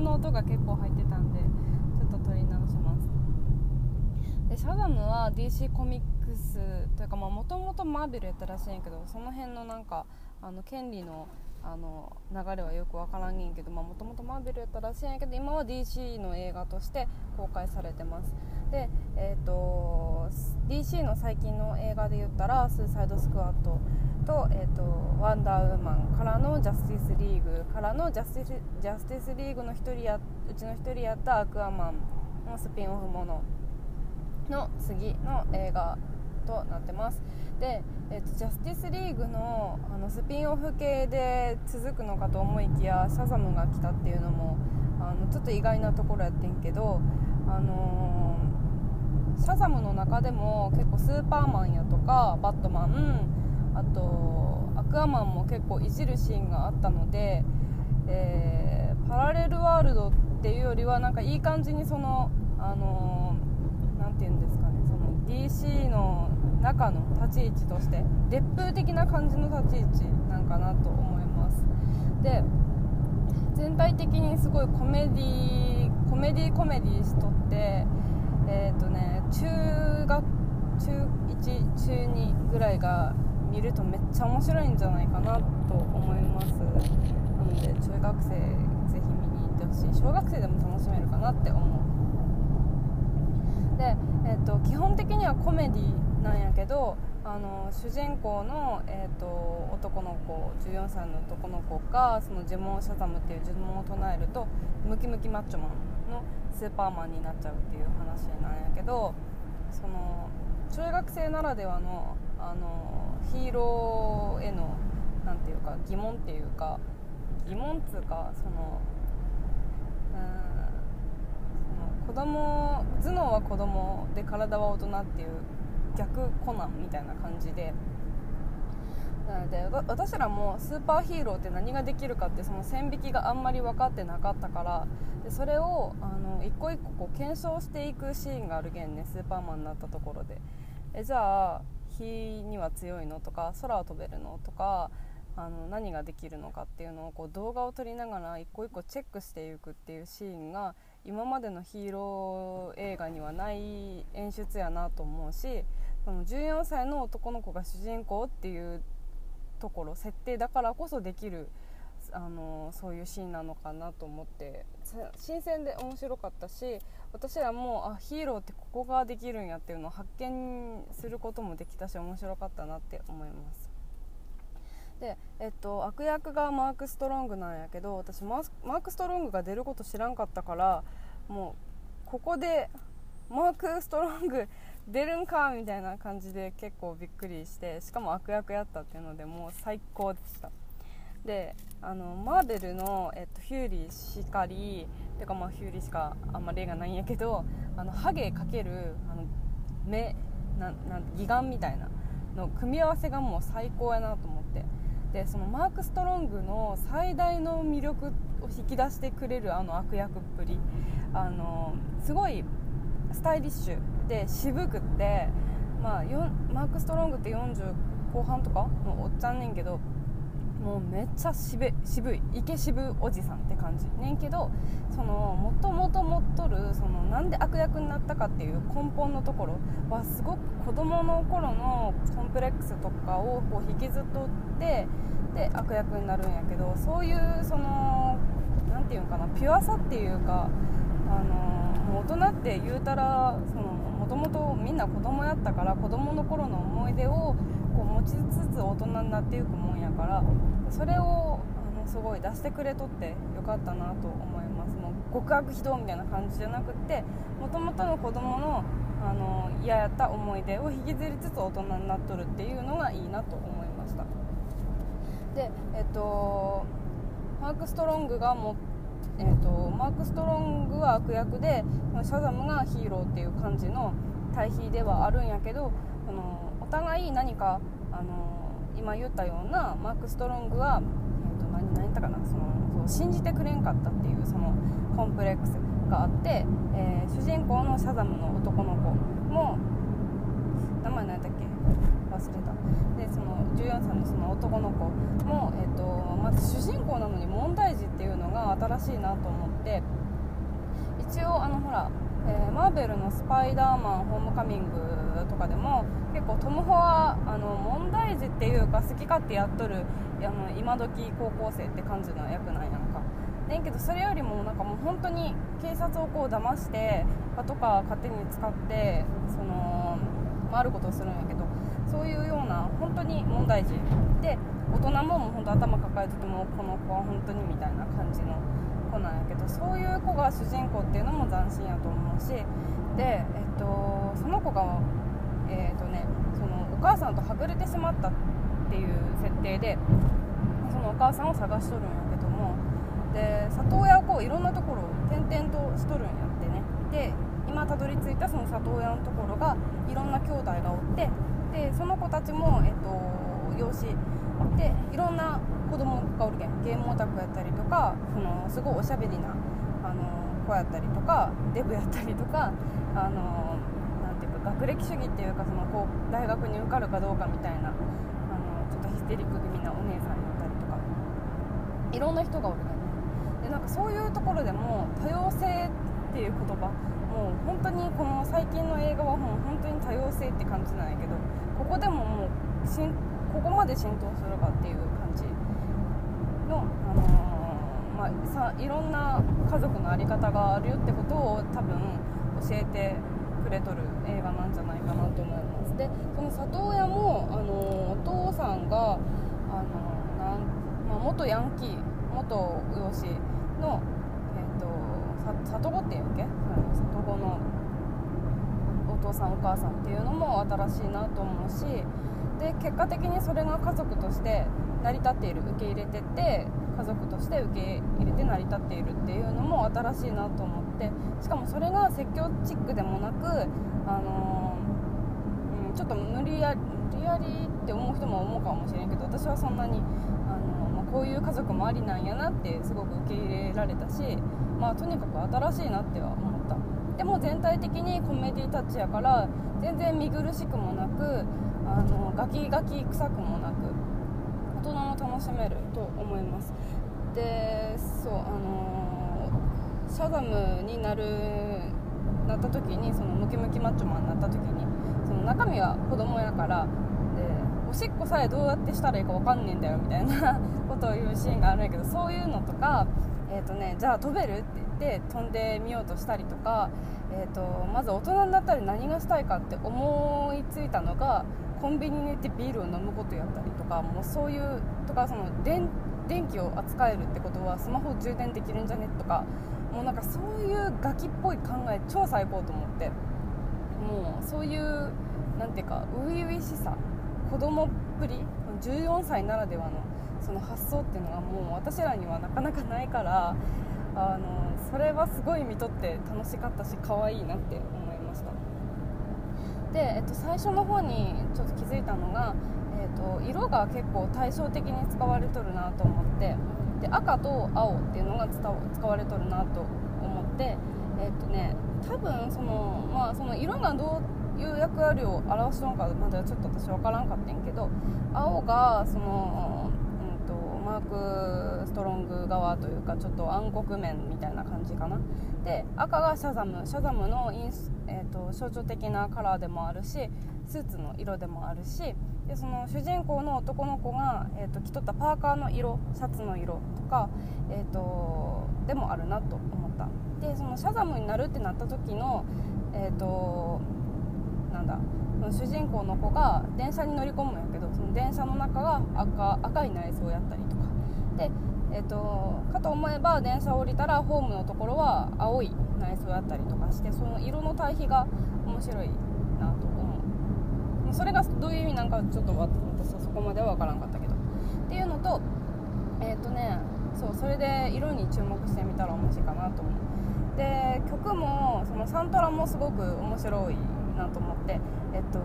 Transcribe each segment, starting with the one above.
風の音が結構入ってたんでちょっと撮り直します。でシャザムは DC コミックスというかもともとマーベルやったらしいんやけどその辺のなんかあの権利のあの流れはよく分からんねんけどもともとマーベルやったらしいんやけど今は DC の映画として公開されてます。で、えーと、DC の最近の映画で言ったら「スーサイドスクワット」と,、えーと「ワンダーウーマン」からの「ジャスティスリーグ」からのジャスティス「ジャスティスリーグ」の1人やうちの1人やった「アクアマン」のスピンオフものの次の映画となってます。で、えーと、ジャスティスリーグのあのスピンオフ系で続くのかと思いきやシャザムが来たっていうのもあのちょっと意外なところやってんけど、あのー、シャザムの中でも結構スーパーマンやとかバットマンあとアクアマンも結構いじるシーンがあったので、えー、パラレルワールドっていうよりはなんかいい感じにその、あのー、て言うんですかねその DC の中の立ち位置として烈風的な感じの立ち位置なんかなと思います。で全体的にすごいコメディコメディコメディしとってえっ、ー、とね中学中1中2ぐらいが見るとめっちゃ面白いんじゃないかなと思います。なので中学生ぜひ見に行ってほしい。小学生でも楽しめるかなって思う。で、えーと基本的にはコメディなんやけどあの主人公の、えーと、男の子14歳の男の子がその呪文シャザムっていう呪文を唱えるとムキムキマッチョマンのスーパーマンになっちゃうっていう話なんやけどその中学生ならではのあのヒーローへのなていうか疑問っていうか疑問っつうかそのうん子供頭脳は子供で体は大人っていう逆コナンみたいな感じでなので私らもスーパーヒーローって何ができるかってその線引きがあんまり分かってなかったからでそれをあの一個一個こう検証していくシーンがあるげんねスーパーマンになったところで。えじゃあ火には強いのとか空を飛べるのとかあの何ができるのかっていうのをこう動画を撮りながら一個一個チェックしていくっていうシーンが今までのヒーロー映画にはない演出やなと思うしその14歳の男の子が主人公っていうところ設定だからこそできるあのそういうシーンなのかなと思って新鮮で面白かったし私らもあヒーローってここができるんやっていうのを発見することもできたし面白かったなって思います。で、えっと、悪役がマーク・ストロングなんやけど私マーク・ストロングが出ること知らんかったからもうここでマーク・ストロング出るんかみたいな感じで結構びっくりしてしかも悪役やったっていうのでもう最高でした。であのマーベルの、えっと、ヒューリーしかりてかまあヒューリーしかあんま例がないんやけどあのハゲかけるあの目なな義眼みたいなの組み合わせがもう最高やなと思って。でそのマーク・ストロングの最大の魅力を引き出してくれるあの悪役っぷり。あのすごいスタイリッシュで渋くって、まあ、マーク・ストロングって40後半とかのおっちゃんねんけどもうめっちゃ渋渋いイケ渋おじさんって感じ。ねんけどそのもともと持っとるそのなんで悪役になったかっていう根本のところはすごく子供の頃のコンプレックスとかをこう引きずっとってで悪役になるんやけどそういうその何て言うんかなピュアさっていうかあの大人って言うたらもともとみんな子供やったから子供の頃の思い出を持ちつつ大人になっていくもんやからそれをあのすごい出してくれとってよかったなと思います。もう極悪非道みたいな感じじゃなくってもともとの子供のあの嫌やった思い出を引きずりつつ大人になっとるっていうのがいいなと思いました。でえっとマーク・ストロングが持ってえーと、マーク・ストロングは悪役でシャザムがヒーローっていう感じの対比ではあるんやけどそのお互い何かあの今言ったようなマーク・ストロングは、えーと、何何言ったかなそのそう信じてくれんかったっていうそのコンプレックスがあって、えー、主人公のシャザムの男の子も名前何やったっけ？忘れた。でその14歳のその男の子も、えーと、まず主人公なのに問題児っていうのが新しいなと思って一応あのほら、えー、マーベルの「スパイダーマンホームカミング」とかでも結構トム・ホはあの問題児っていうか好き勝手やっとるあの今時高校生って感じの役なんやんか。ねんけどそれよりもなんかもう本当に警察をこう騙してパトカー勝手に使ってその、まあ、あることをするんやけどそういうような本当に問題児。で大人ももう本当頭抱えててもこの子は本当にみたいな感じの子なんやけどそういう子が主人公っていうのも斬新やと思うしで、えっと、その子が、えーとね、そのお母さんとはぐれてしまったっていう設定でそのお母さんを探しとるんやけどもで里親をこういろんなところを転々としとるんやってね。で今たどり着いたその里親のところがいろんな兄弟がおってでその子たちも、えっと、養子。でいろんな子供がおるけんゲームオタクやったりとかそのすごいおしゃべりなあの子やったりとかデブやったりとかあのなんていうか学歴主義っていうかそのこう大学に受かるかどうかみたいなあのちょっとヒステリック気味なお姉さんやったりとかいろんな人がおるね。でなんかそういうところでも多様性っていう言葉もう本当にこの最近の映画はもう本当に多様性って感じなんやけどここでももうしんここまで浸透するかっていう感じ。の、あの、まあ、さいろんな家族の在り方があるよってことを多分教えてくれとる映画なんじゃないかなと思います。でその里親も、あの、お父さんが、あの、なんまあ、元ヤンキー元養子の里子っていうわけ？里子のお父さんお母さんっていうのも新しいなと思うしで結果的にそれが家族として成り立っている受け入れてって家族として受け入れて成り立っているっていうのも新しいなと思ってしかもそれが説教チックでもなく、あのー、うん、ちょっと無理やりやりって思う人も思うかもしれんけど私はそんなに、あの、まあ、こういう家族もありなんやなってすごく受け入れられたしまあ、とにかく新しいなっては思った。でも全体的にコメディタッチやから全然見苦しくもなくあのガキガキ臭くもなく大人も楽しめると思います。でそうあの、シャザムになるなった時にそのムキムキマッチョマンになった時にその中身は子供やからでおしっこさえどうやってしたらいいか分かんねえんだよみたいなことを言うシーンがあるんやけどそういうのとかえーとね、じゃあ飛べるって言って飛んでみようとしたりとか、えーと、まず大人になったら何がしたいかって思いついたのがコンビニに行ってビールを飲むことやったりとかもうそういうとかその電電気を扱えるってことはスマホ充電できるんじゃねとかもうなんかそういうガキっぽい考え超最高と思ってもうそういうなんていうか初々しさ子供っぷり14歳ならではのその発想っていうのはもう私らにはなかなかないからあのそれはすごい見とって楽しかったし可愛いなって思で、えっと、最初の方にちょっと気づいたのが、えっと、色が結構対照的に使われとるなと思ってで赤と青っていうのが使われとるなと思ってえっとね多分そのまあその色がどういう役割を表しとんかまではちょっと私分からんかったんけど青がそのマーク・ストロング側というかちょっと暗黒面みたいな感じかな。で赤がシャザム。シャザムのインス、えーと、象徴的なカラーでもあるしスーツの色でもあるしでその主人公の男の子が、えーと、着とったパーカーの色シャツの色とか、えーと、でもあるなと思った。でそのシャザムになるってなった時のえっ、ー、となんだ主人公の子が電車に乗り込むんやけどその電車の中が赤赤い内装やったりとか。で、えーと、かと思えば電車を降りたらホームのところは青い内装やったりとかしてその色の対比が面白いなと思う。それがどういう意味なんかちょっと私はそこまでは分からんかったけど。っていうのとえっ、ー、とねそうそれで色に注目してみたら面白いかなと思う。で曲もそのサントラもすごく面白いなと思って、えっと、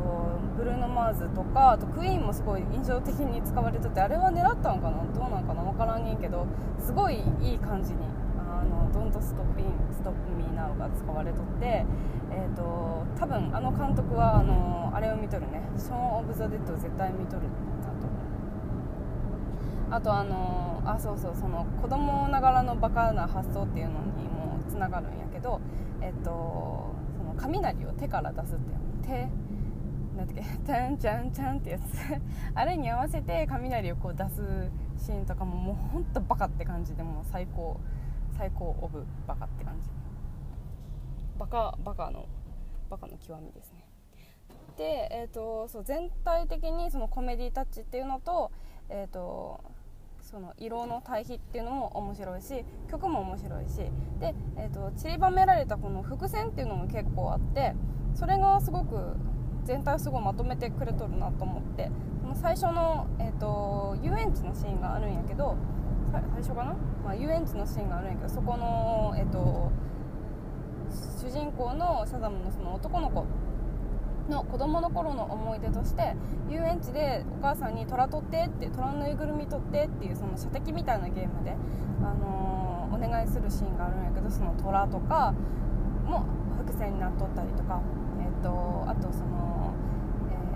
ブルーノ・マーズとかあとクイーンもすごい印象的に使われててあれは狙ったのかな？どうなんかな？分からんねんけどすごいいい感じにあのどんトストップインストップミーナウが使われとって、えーと、多分あの監督はあのあれを見とるね。ショーン・オブ・ザ・デッドを絶対見とるなと。あとあのあそうそうその子供ながらのバカな発想っていうのにもつながるんやけどえっ、と雷を手から出すっていう手なんだっけ「チャンチャンチャン」ってやつ。あれに合わせて雷をこう出すシーンとかももうほんとバカって感じでもう最高最高オブバカって感じ。バカバカのバカの極みですね。で、えーと、そう全体的にそのコメディタッチっていうのと,、えーと、その色の対比っていうのも面白いし曲も面白いし。で、えーと散りばめられたこの伏線っていうのも結構あってそれがすごく全体をすごいまとめてくれとるなと思って。その最初の、えーと、遊園地のシーンがあるんやけど最初かな、まあ、遊園地のシーンがあるんやけどそこの、えーと、主人公のシャザムのその男の子の子供の頃の思い出として遊園地でお母さんに虎取ってって虎のぬいぐるみ取ってっていうその射的みたいなゲームで、あのー、お願いするシーンがあるんやけどその虎とかも伏線になっとったりとか、えーとあとそのえ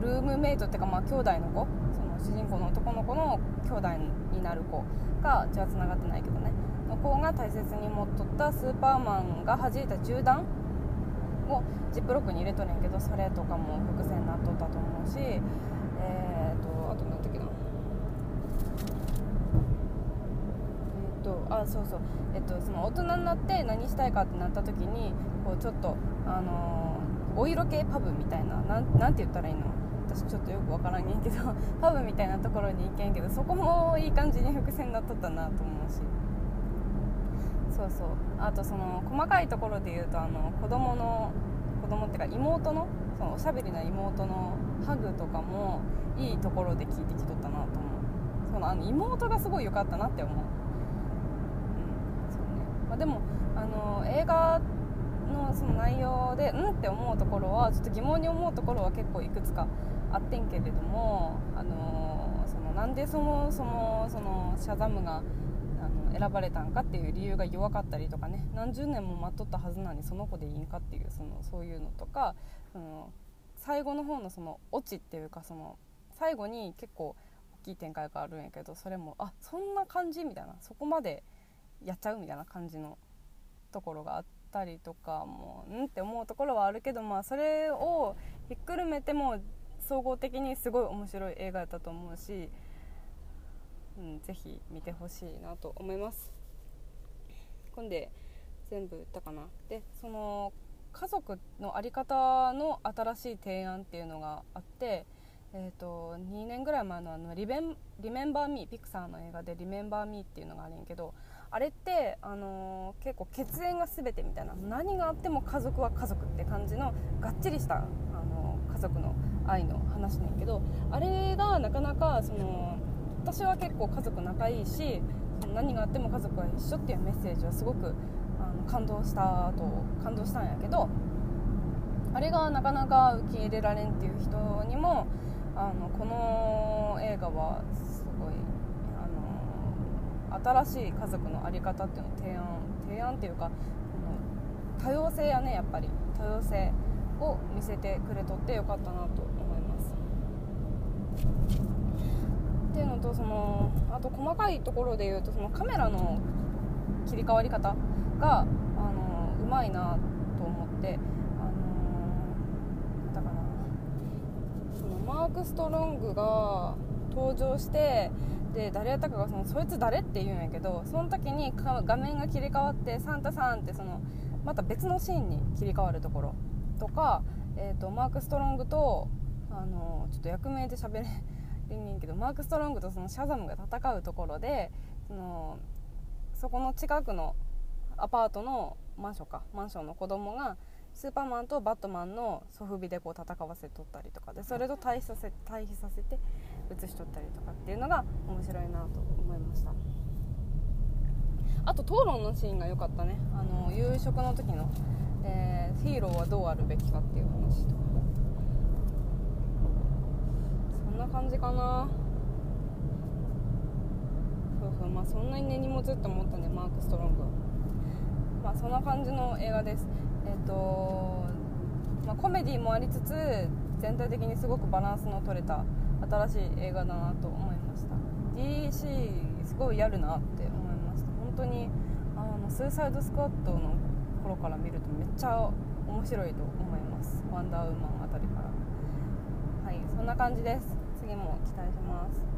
ー、とルームメイトっていうかまあ兄弟の子その主人公の男の子の兄弟になる子が血はつながってないけどねの子が大切に持っとったスーパーマンが弾いた銃弾をジップロックに入れとるんやけどそれとかも伏線になっとったと思うしえーとあと何だっけな。えっ、とあそうそう。えっ、とその大人になって何したいかってなった時にこうちょっとあのー、お色系パブみたいななんて言ったらいいの？私ちょっとよくわからんねんけど パブみたいなところに行けんけどそこもいい感じに伏線になっとったなと思うし。そうそう。あとその細かいところで言うとあの子供の子供っていうか妹のそのおしゃべりな妹のハグとかもいいところで聞いてきとったなと思う。そのあの妹がすごい良かったなって思う,、うん。そうね。まあ、でもあの映画のその内容でうんって思うところはちょっと疑問に思うところは結構いくつかあってんけれども、あのそのなんでそもそもそのシャザムが選ばれたんかっていう理由が弱かったりとかね。何十年も待っとったはずなのにその子でいいんかっていうそのそういうのとかその最後の方のそのオチっていうかその最後に結構大きい展開があるんやけどそれもあそんな感じみたいなそこまでやっちゃうみたいな感じのところがあったりとかもうんって思うところはあるけどまあそれをひっくるめても総合的にすごい面白い映画だったと思うし、うん、ぜひ見てほしいなと思います。今で全部言ったかな？でその家族の在り方の新しい提案っていうのがあってえーと、2年ぐらい前のあのリベン「リメンバー・ミー」ピクサーの映画で「リメンバー・ミー」っていうのがあるんやけどあれって、あのー、結構血縁が全てみたいな何があっても家族は家族って感じのがっちりした、あのー、家族の愛の話なんやけどあれがなかなかその私は結構家族仲いいし何があっても家族は一緒っていうメッセージはすごくあの感動したと感動したんやけどあれがなかなか受け入れられんっていう人にもあのこの映画はすごいあの新しい家族の在り方っていうのを提案提案っていうか多様性やねやっぱり。多様性を見せてくれとってよかったなと思います。っていうのとそのあと細かいところで言うとそのカメラの切り替わり方があのうまいなと思ってあのだからそのマーク・ストロングが登場してで誰やったかがそのそいつ誰って言うんやけどその時に画面が切り替わってサンタさんってそのまた別のシーンに切り替わるところとか、えーと、マーク・ストロングとあのちょっと役名で喋れんねんけどマーク・ストロングとそのシャザムが戦うところでそのそこの近くのアパートのマンションかマンションの子供がスーパーマンとバットマンのソフビでこう戦わせとったりとかでそれと対比させ対比させて映しとったりとかっていうのが面白いなと思いました。あと討論のシーンが良かったね。あの夕食の時のえー、ヒーローはどうあるべきかっていう話とか。んな感じかな。ふふまあそんなに根に持つって思ったんでマーク・ストロング。まあそんな感じの映画です。えっ、と、まあ、コメディもありつつ全体的にすごくバランスの取れた新しい映画だなと思いました。DC すごいやるなって思いました。本当にあのスーサイドスクワットの頃から見るとめっちゃ面白いと思います。ワンダーウーマンあたりから。はいそんな感じです。次も期待します。